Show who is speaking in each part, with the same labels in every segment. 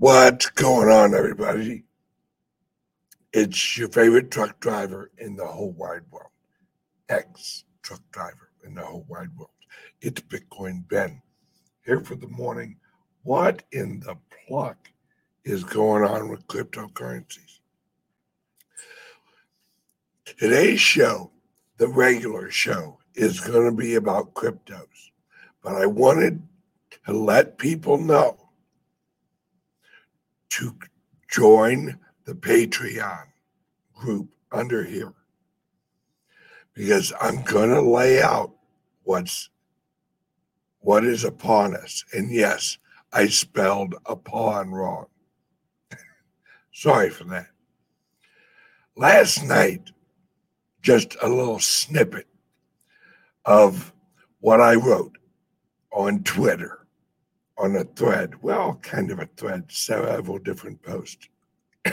Speaker 1: What's going on, everybody? It's your favorite truck driver in the whole wide world, ex truck driver in the whole wide world. It's Bitcoin Ben here for the morning. What in the pluck is going on with cryptocurrencies? Today's show, the regular show, is going to be about cryptos, but I wanted to let people know to join the Patreon group under here because I'm going to lay out what's what is upon us. And yes, I spelled upon wrong. Sorry for that. Last night, just a little snippet of what I wrote on Twitter on a thread, well, kind of a thread, several different posts.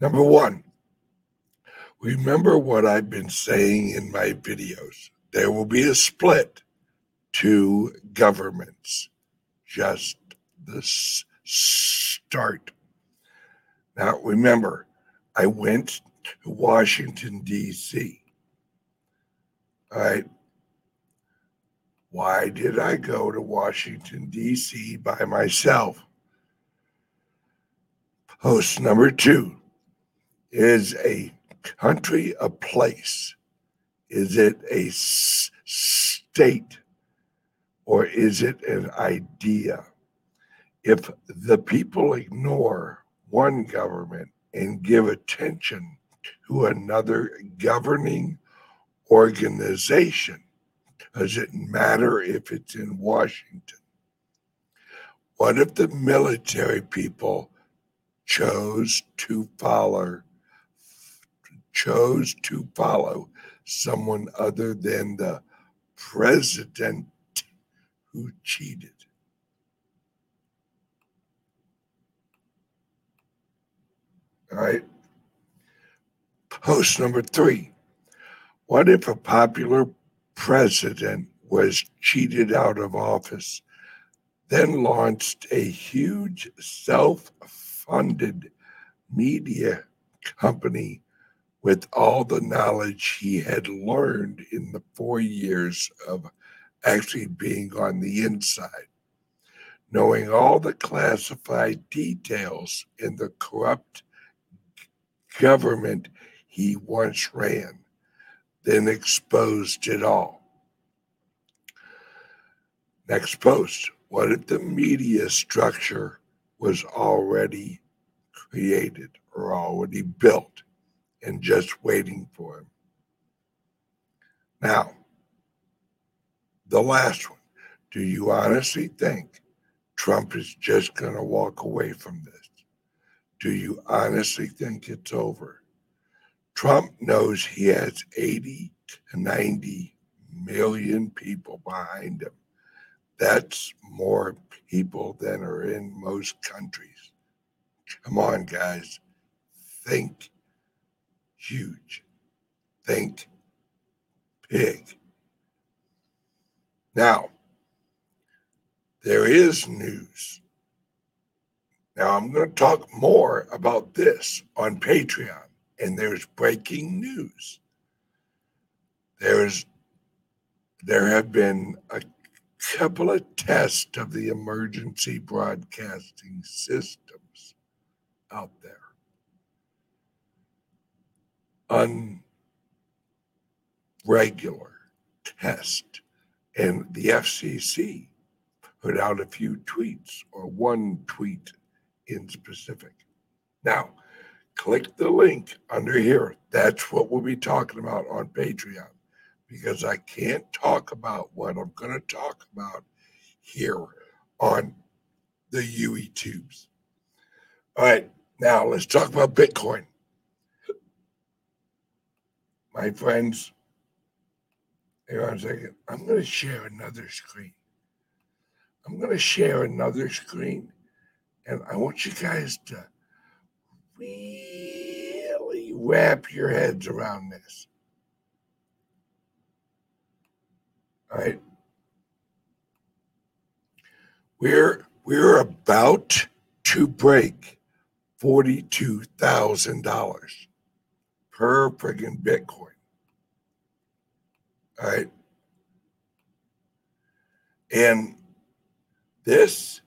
Speaker 1: Number one, remember what I've been saying in my videos. There will be a split to governments, just the start. Now, remember, I went to Washington, D.C. All right. Why did I go to Washington, D.C. by myself? Post number two is a country a place? Is it a s- state or is it an idea? If the people ignore one government and give attention to another governing organization, does it matter if it's in Washington? What if the military people chose to follow chose to follow someone other than the president who cheated? All right. Post number three. What if a popular president was cheated out of office, then launched a huge self funded media company with all the knowledge he had learned in the four years of actually being on the inside, knowing all the classified details in the corrupt government he once ran then exposed it all. Next post What if the media structure was already created or already built and just waiting for him? Now, the last one. Do you honestly think Trump is just going to walk away from this? Do you honestly think it's over? Trump knows he has 80 to 90 million people behind him. That's more people than are in most countries. Come on, guys. Think huge. Think big. Now, there is news. Now, I'm going to talk more about this on Patreon and there's breaking news. There's there have been a couple of tests of the emergency broadcasting systems out there. Unregular test. And the FCC put out a few tweets or one tweet in specific. Now, click the link under here. That's what we'll be talking about on Patreon because I can't talk about what I'm going to talk about here on the UE tubes. All right, now let's talk about Bitcoin. My friends, hang on a second. I'm going to share another screen. I'm going to share another screen, and I want you guys to really wrap your heads around this. All right. We're we're about to break $42,000 per friggin' Bitcoin. All right. And this,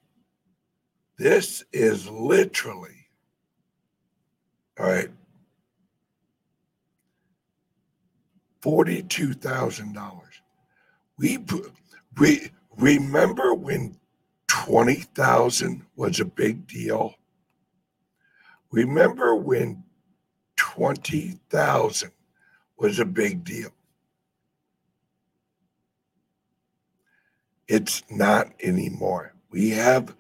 Speaker 1: this is literally, all right, $42,000. We, we remember when 20,000 was a big deal? Remember when 20,000 was a big deal? It's not anymore. We have,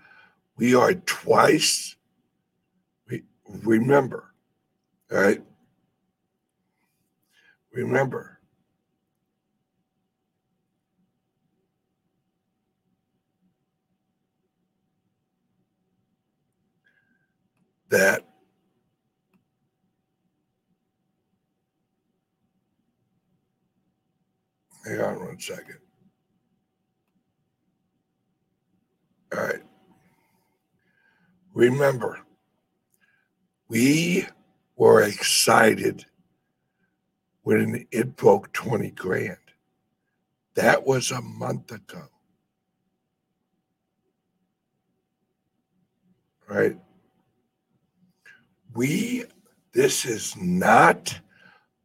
Speaker 1: we are twice, we remember, all right? Remember, that hang on one second. All right. Remember, we were excited when it broke 20 grand. That was a month ago. Right? We, this is not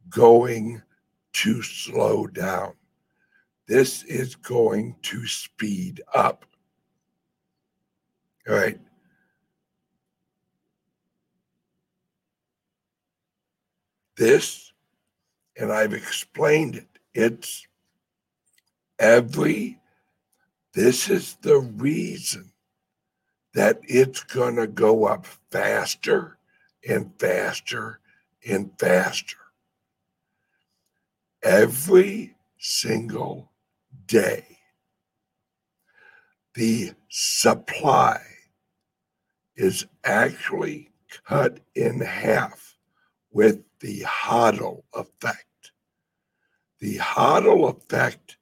Speaker 1: going to slow down. This is going to speed up. All right. This, and I've explained it, it's every, this is the reason that it's going to go up faster and faster and faster. Every single day, the supply is actually cut in half with the HODL effect. The HODL effect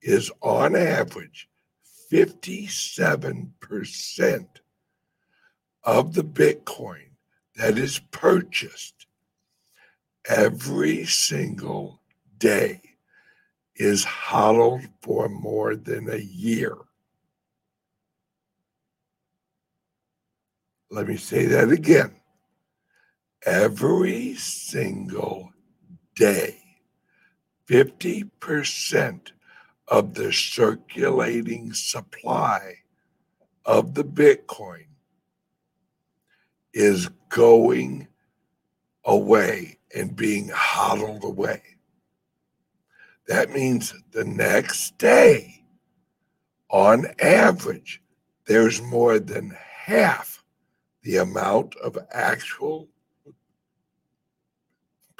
Speaker 1: is on average 57% of the Bitcoin that is purchased every single day is HODLed for more than a year. Let me say that again. Every single day, 50% of the circulating supply of the Bitcoin is going away and being hodled away. That means the next day, on average, there's more than half the amount of actual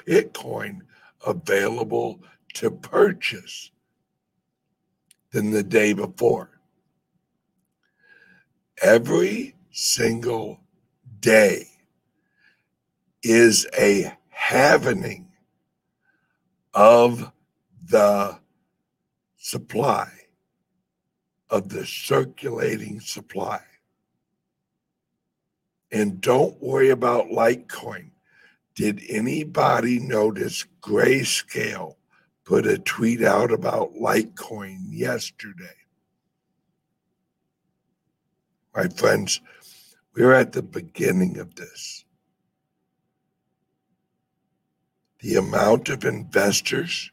Speaker 1: Bitcoin available to purchase than the day before. Every single day is a halvening of the supply, of the circulating supply. And don't worry about Litecoin. Did anybody notice Grayscale put a tweet out about Litecoin yesterday? My friends, we're at the beginning of this. The amount of investors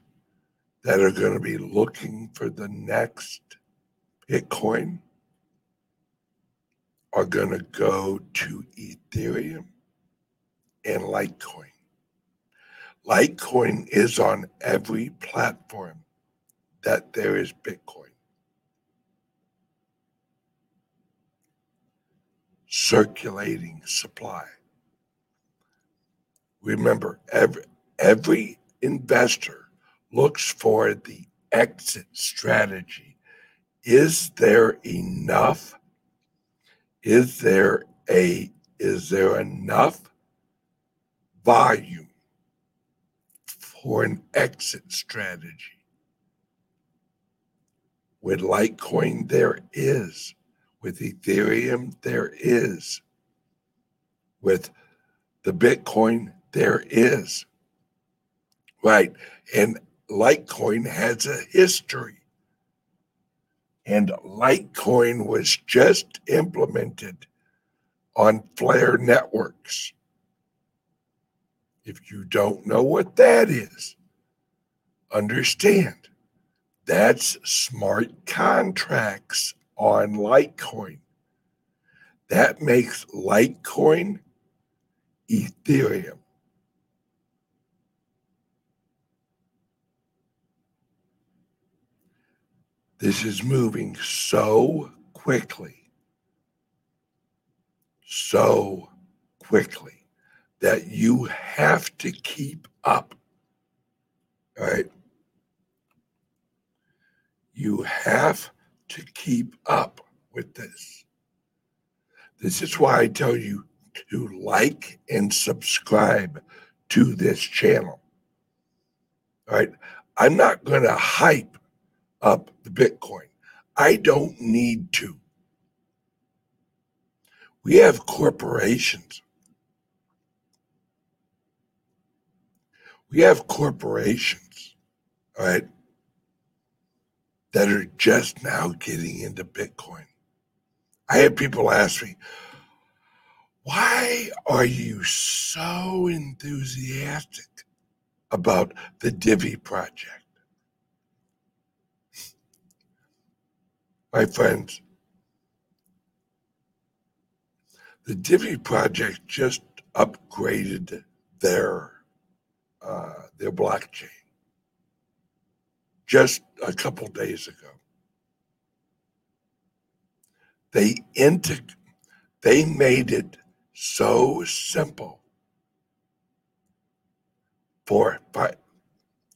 Speaker 1: that are going to be looking for the next Bitcoin are going to go to Ethereum and Litecoin. Litecoin is on every platform that there is Bitcoin. Circulating supply. Remember, every, every investor looks for the exit strategy. Is there enough is there a is there enough volume for an exit strategy? With Litecoin, there is. With Ethereum, there is. with the Bitcoin there is. Right. And Litecoin has a history. And Litecoin was just implemented on Flare networks. If you don't know what that is, understand that's smart contracts on Litecoin. That makes Litecoin Ethereum. This is moving so quickly, so quickly that you have to keep up. All right. You have to keep up with this. This is why I tell you to like and subscribe to this channel. All right. I'm not going to hype up the Bitcoin. I don't need to. We have corporations. We have corporations, right, that are just now getting into Bitcoin. I have people ask me, why are you so enthusiastic about the Divi project? My friends, the Divi project just upgraded their uh, their blockchain just a couple days ago. They integ- they made it so simple for but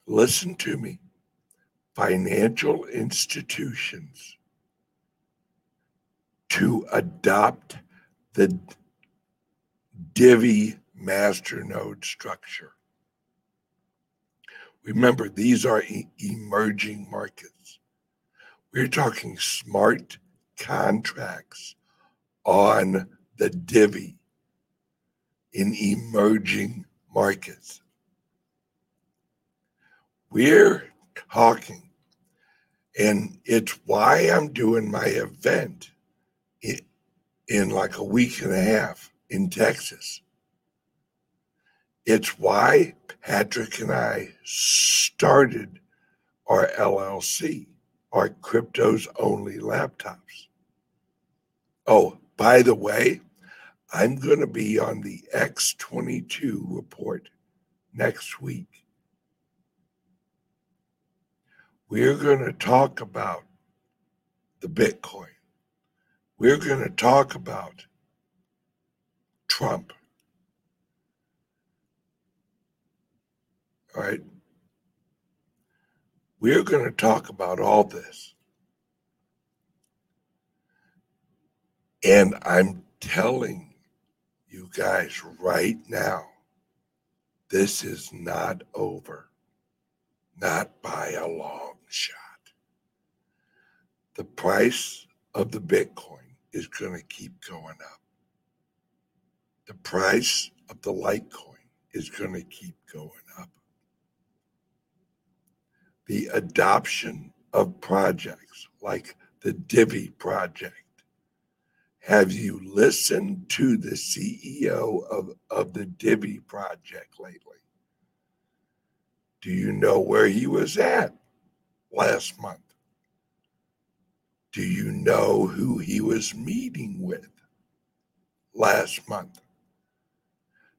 Speaker 1: listen to me financial institutions to adopt the Divi masternode structure. Remember, these are e- emerging markets. We're talking smart contracts on the Divi in emerging markets. We're talking, and it's why I'm doing my event in, in like a week and a half in Texas. It's why Patrick and I started our LLC, our cryptos only laptops. Oh, by the way, I'm going to be on the X22 report next week. We're going to talk about the Bitcoin. We're going to talk about Trump. All right. We're going to talk about all this. And I'm telling you guys right now, this is not over. Not by a long shot. The price of the Bitcoin is going to keep going up. The price of the Litecoin is going to keep going up. The adoption of projects like the Divi project have you listened to the CEO of, of the Divi project lately? Do you know where he was at last month? Do you know who he was meeting with last month?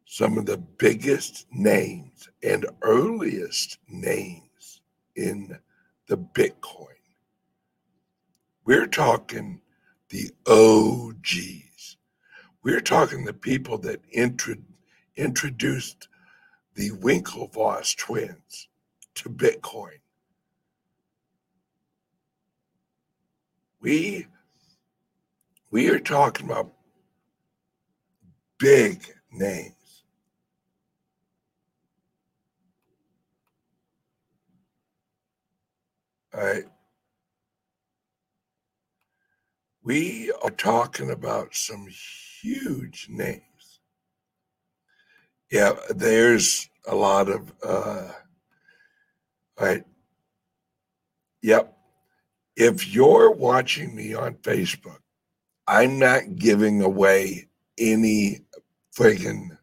Speaker 1: Some of the biggest names and earliest names in the Bitcoin. We're talking the OGs. We're talking the people that intro, introduced the Winklevoss twins to Bitcoin. We we are talking about big names. All right. We are talking about some huge names. Yeah, there's a lot of uh right. Yep. If you're watching me on Facebook, I'm not giving away any friggin'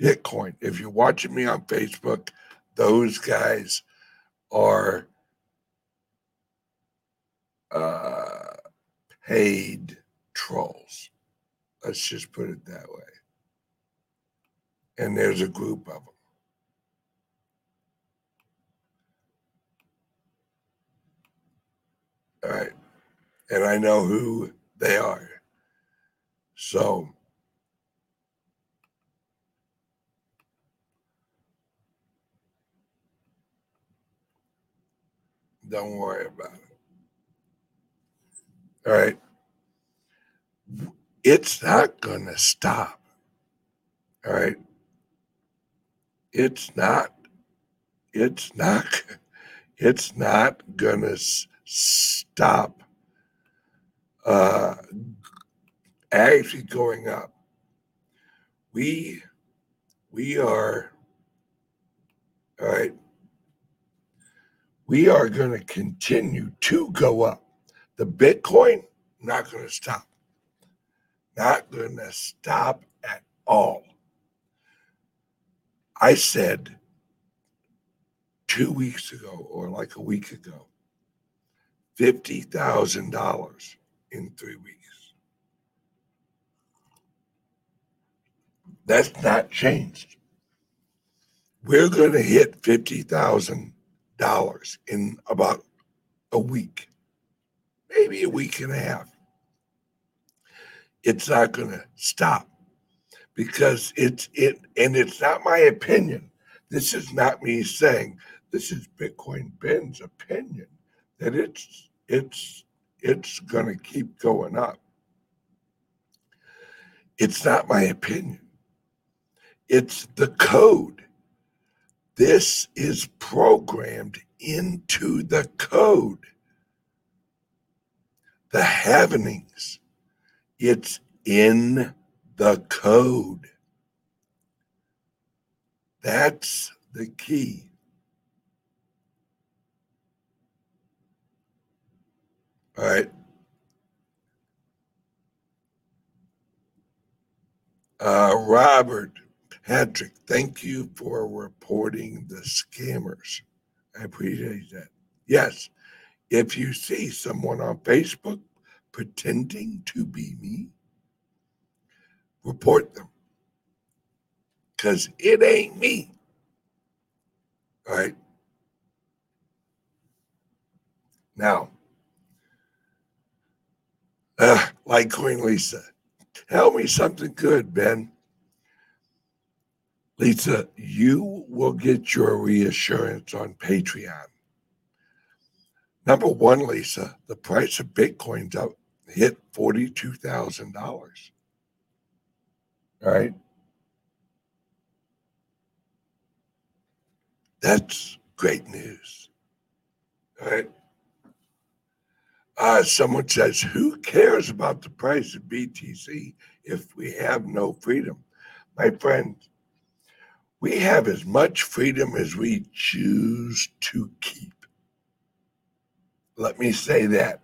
Speaker 1: Bitcoin. If you're watching me on Facebook, those guys are uh, paid trolls. Let's just put it that way. And there's a group of them. All right. And I know who they are. So, don't worry about it. All right. It's not going to stop. All right. It's not, it's not, it's not going to stop uh, actually going up. We, we are, all right, we are going to continue to go up. The Bitcoin, not going to stop. Not going to stop at all. I said two weeks ago, or like a week ago, $50,000 in three weeks. That's not changed. We're going to hit $50,000 in about a week maybe a week and a half. It's not going to stop because it's it, and it's not my opinion. This is not me saying this is Bitcoin Ben's opinion that it's it's it's going to keep going up. It's not my opinion. It's the code. This is programmed into the code the happenings. It's in the code. That's the key. All right. Uh, Robert Patrick, thank you for reporting the scammers. I appreciate that. Yes, if you see someone on Facebook pretending to be me, report them. Because it ain't me. All right. Now, uh, like Queen Lisa, tell me something good, Ben. Lisa, you will get your reassurance on Patreon. Number one, Lisa, the price of Bitcoin's up hit forty-two thousand dollars. Right? That's great news. All right. Uh, someone says, Who cares about the price of BTC if we have no freedom? My friend, we have as much freedom as we choose to keep. Let me say that.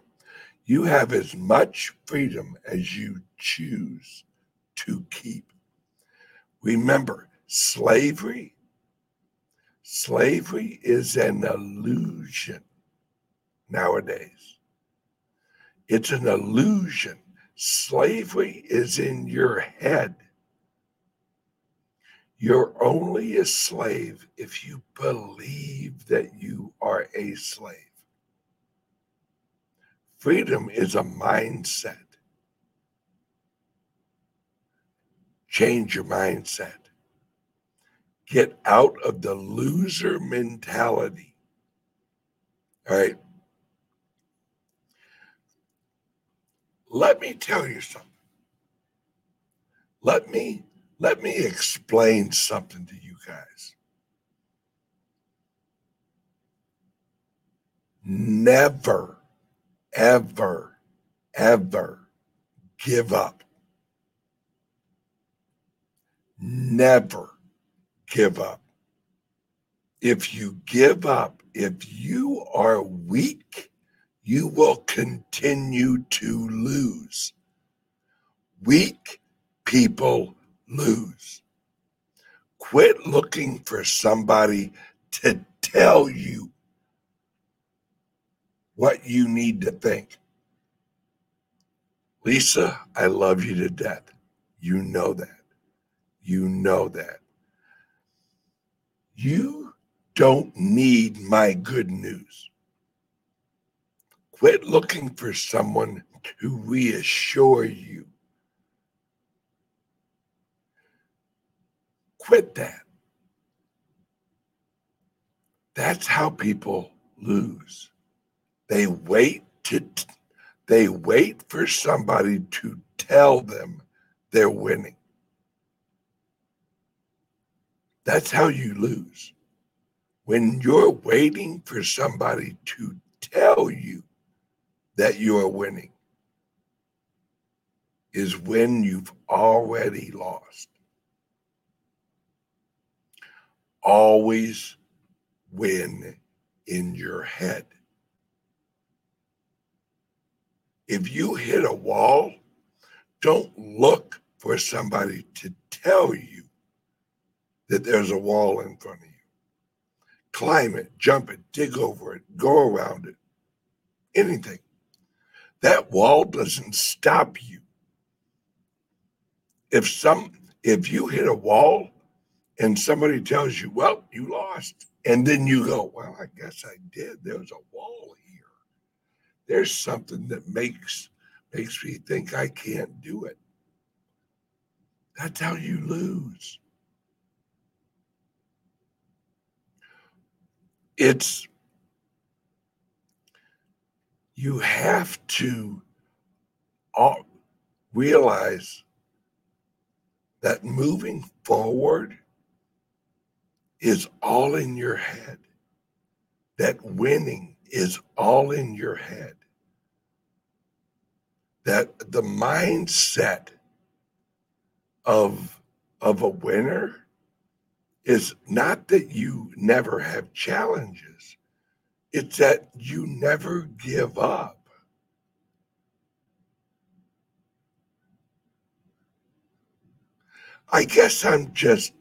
Speaker 1: You have as much freedom as you choose to keep. Remember, slavery slavery is an illusion nowadays. It's an illusion. Slavery is in your head. You're only a slave if you believe that you are a slave. Freedom is a mindset. Change your mindset. Get out of the loser mentality. All right. Let me tell you something. Let me let me explain something to you guys. Never ever, ever give up. never give up. If you give up, if you are weak, you will continue to lose. Weak people lose. Quit looking for somebody to tell you what you need to think. Lisa, I love you to death. You know that. You know that. You don't need my good news. Quit looking for someone to reassure you. Quit that. That's how people lose. They wait to they wait for somebody to tell them they're winning. That's how you lose. When you're waiting for somebody to tell you that you're winning, is when you've already lost. Always win in your head. If you hit a wall, don't look for somebody to tell you that there's a wall in front of you. Climb it, jump it, dig over it, go around it, anything. That wall doesn't stop you. If some if you hit a wall and somebody tells you, well, you lost, and then you go, well, I guess I did. There's a wall. There's something that makes makes me think I can't do it. That's how you lose. it's you have to realize that moving forward is all in your head. That winning is all in your head. That the mindset of, of a winner is not that you never have challenges, it's that you never give up. I guess I'm just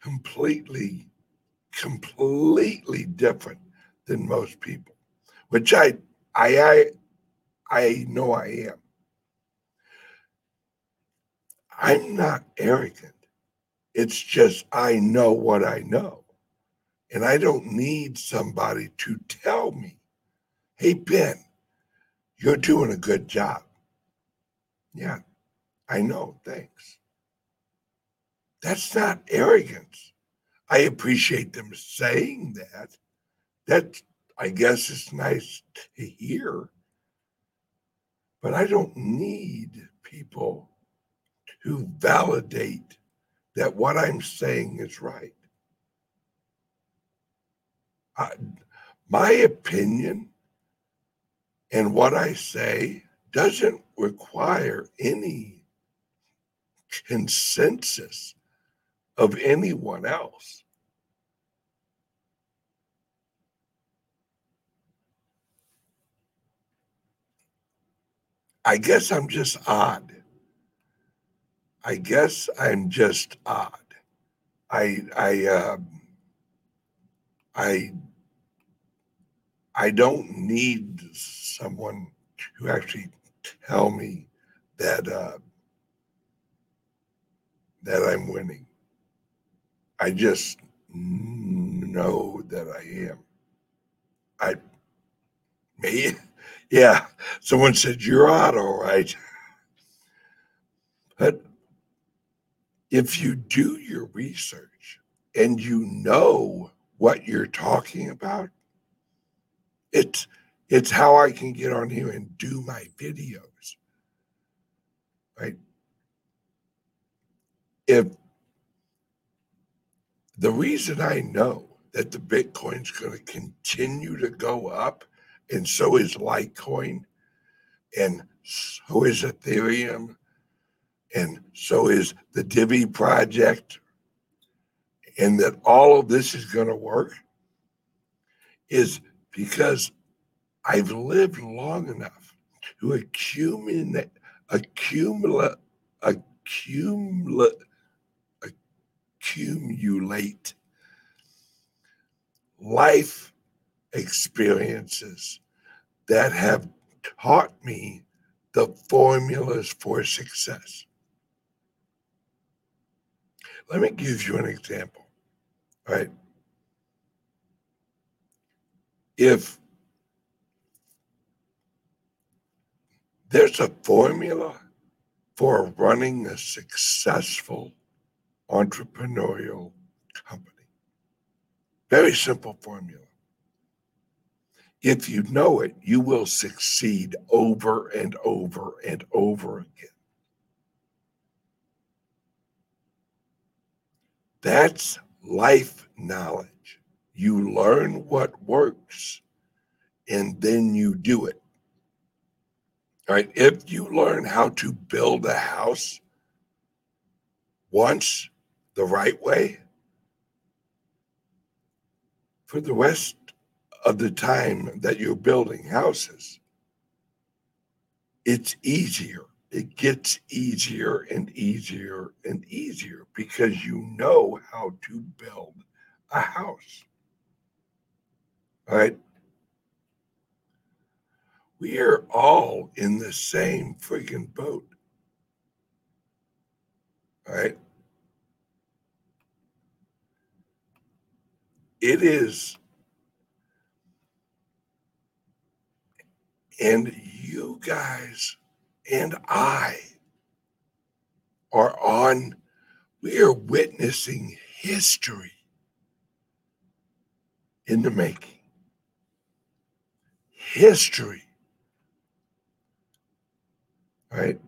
Speaker 1: completely, completely different than most people, which I, I, I, I know I am. I'm not arrogant. It's just I know what I know. And I don't need somebody to tell me, hey, Ben, you're doing a good job. Yeah, I know. Thanks. That's not arrogance. I appreciate them saying that. That, I guess, is nice to hear. But I don't need people to validate that what I'm saying is right. I, my opinion and what I say doesn't require any consensus of anyone else. I guess I'm just odd. I guess I'm just odd. I I uh, I I don't need someone to actually tell me that uh, that I'm winning. I just know that I am. I me, yeah. Someone said you're odd, all right. But if you do your research and you know what you're talking about, it's it's how I can get on here and do my videos. Right? If the reason I know that the Bitcoin's going to continue to go up, and so is Litecoin, and so is Ethereum, and so is the Divi project, and that all of this is going to work is because I've lived long enough to accumulate, accumulate, accumulate, accumulate life experiences that have taught me the formulas for success. Let me give you an example, right? If there's a formula for running a successful entrepreneurial company, very simple formula. If you know it, you will succeed over and over and over again. That's life knowledge. You learn what works and then you do it. All right. If you learn how to build a house once the right way, for the rest of the time that you're building houses, it's easier it gets easier and easier and easier because you know how to build a house. All right. We are all in the same freaking boat. All right. It is, and you guys and I are on, we are witnessing history in the making. History. Right?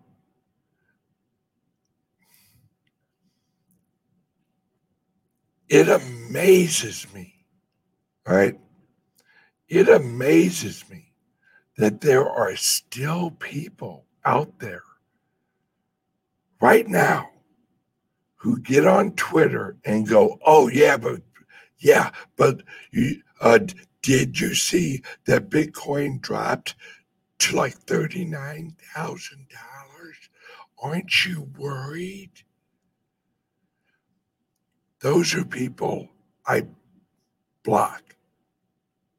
Speaker 1: It amazes me, right? It amazes me that there are still people out there right now who get on Twitter and go, "Oh yeah, but yeah, but you uh, did you see that Bitcoin dropped to like thirty nine thousand dollars? Aren't you worried?" Those are people I block.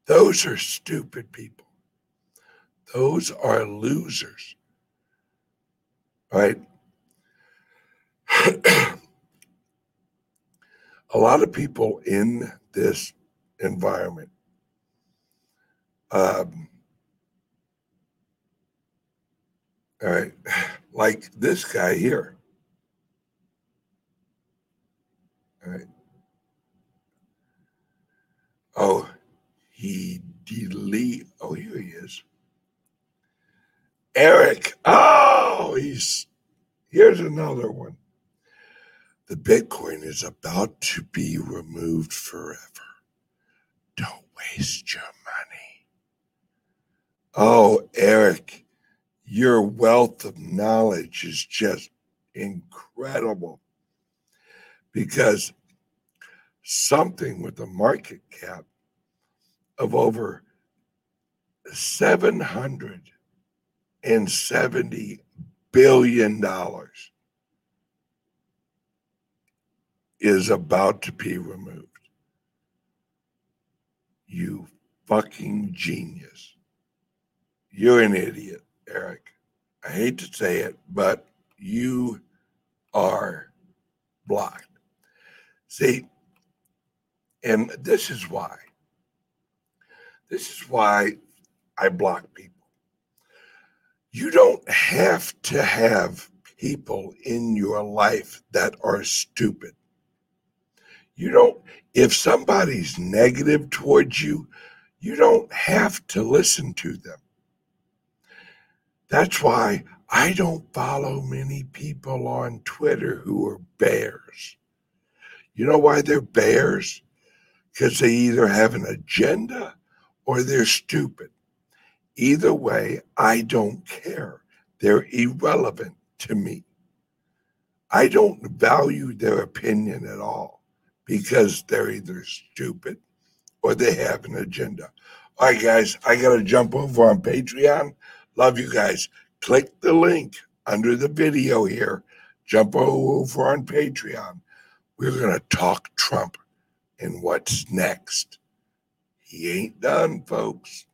Speaker 1: Those are stupid people. Those are losers. Right? a lot of people in this environment um, all right like this guy here. All right? Oh he delete oh here he is Eric. Oh, he's here's another one. The Bitcoin is about to be removed forever. Don't waste your money. Oh, Eric, your wealth of knowledge is just incredible because something with a market cap of over 700 and $70 billion is about to be removed. You fucking genius. You're an idiot, Eric. I hate to say it, but you are blocked. See, and this is why. This is why I block people you don't have to have people in your life that are stupid. You don't, if somebody's negative towards you, you don't have to listen to them. That's why I don't follow many people on Twitter who are bears. You know why they're bears? Because they either have an agenda or they're stupid. Either way, I don't care. They're irrelevant to me. I don't value their opinion at all because they're either stupid or they have an agenda. All right, guys, I got to jump over on Patreon. Love you guys. Click the link under the video here. Jump over on Patreon. We're going to talk Trump and what's next. He ain't done, folks.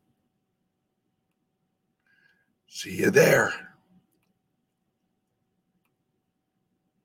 Speaker 1: See you there.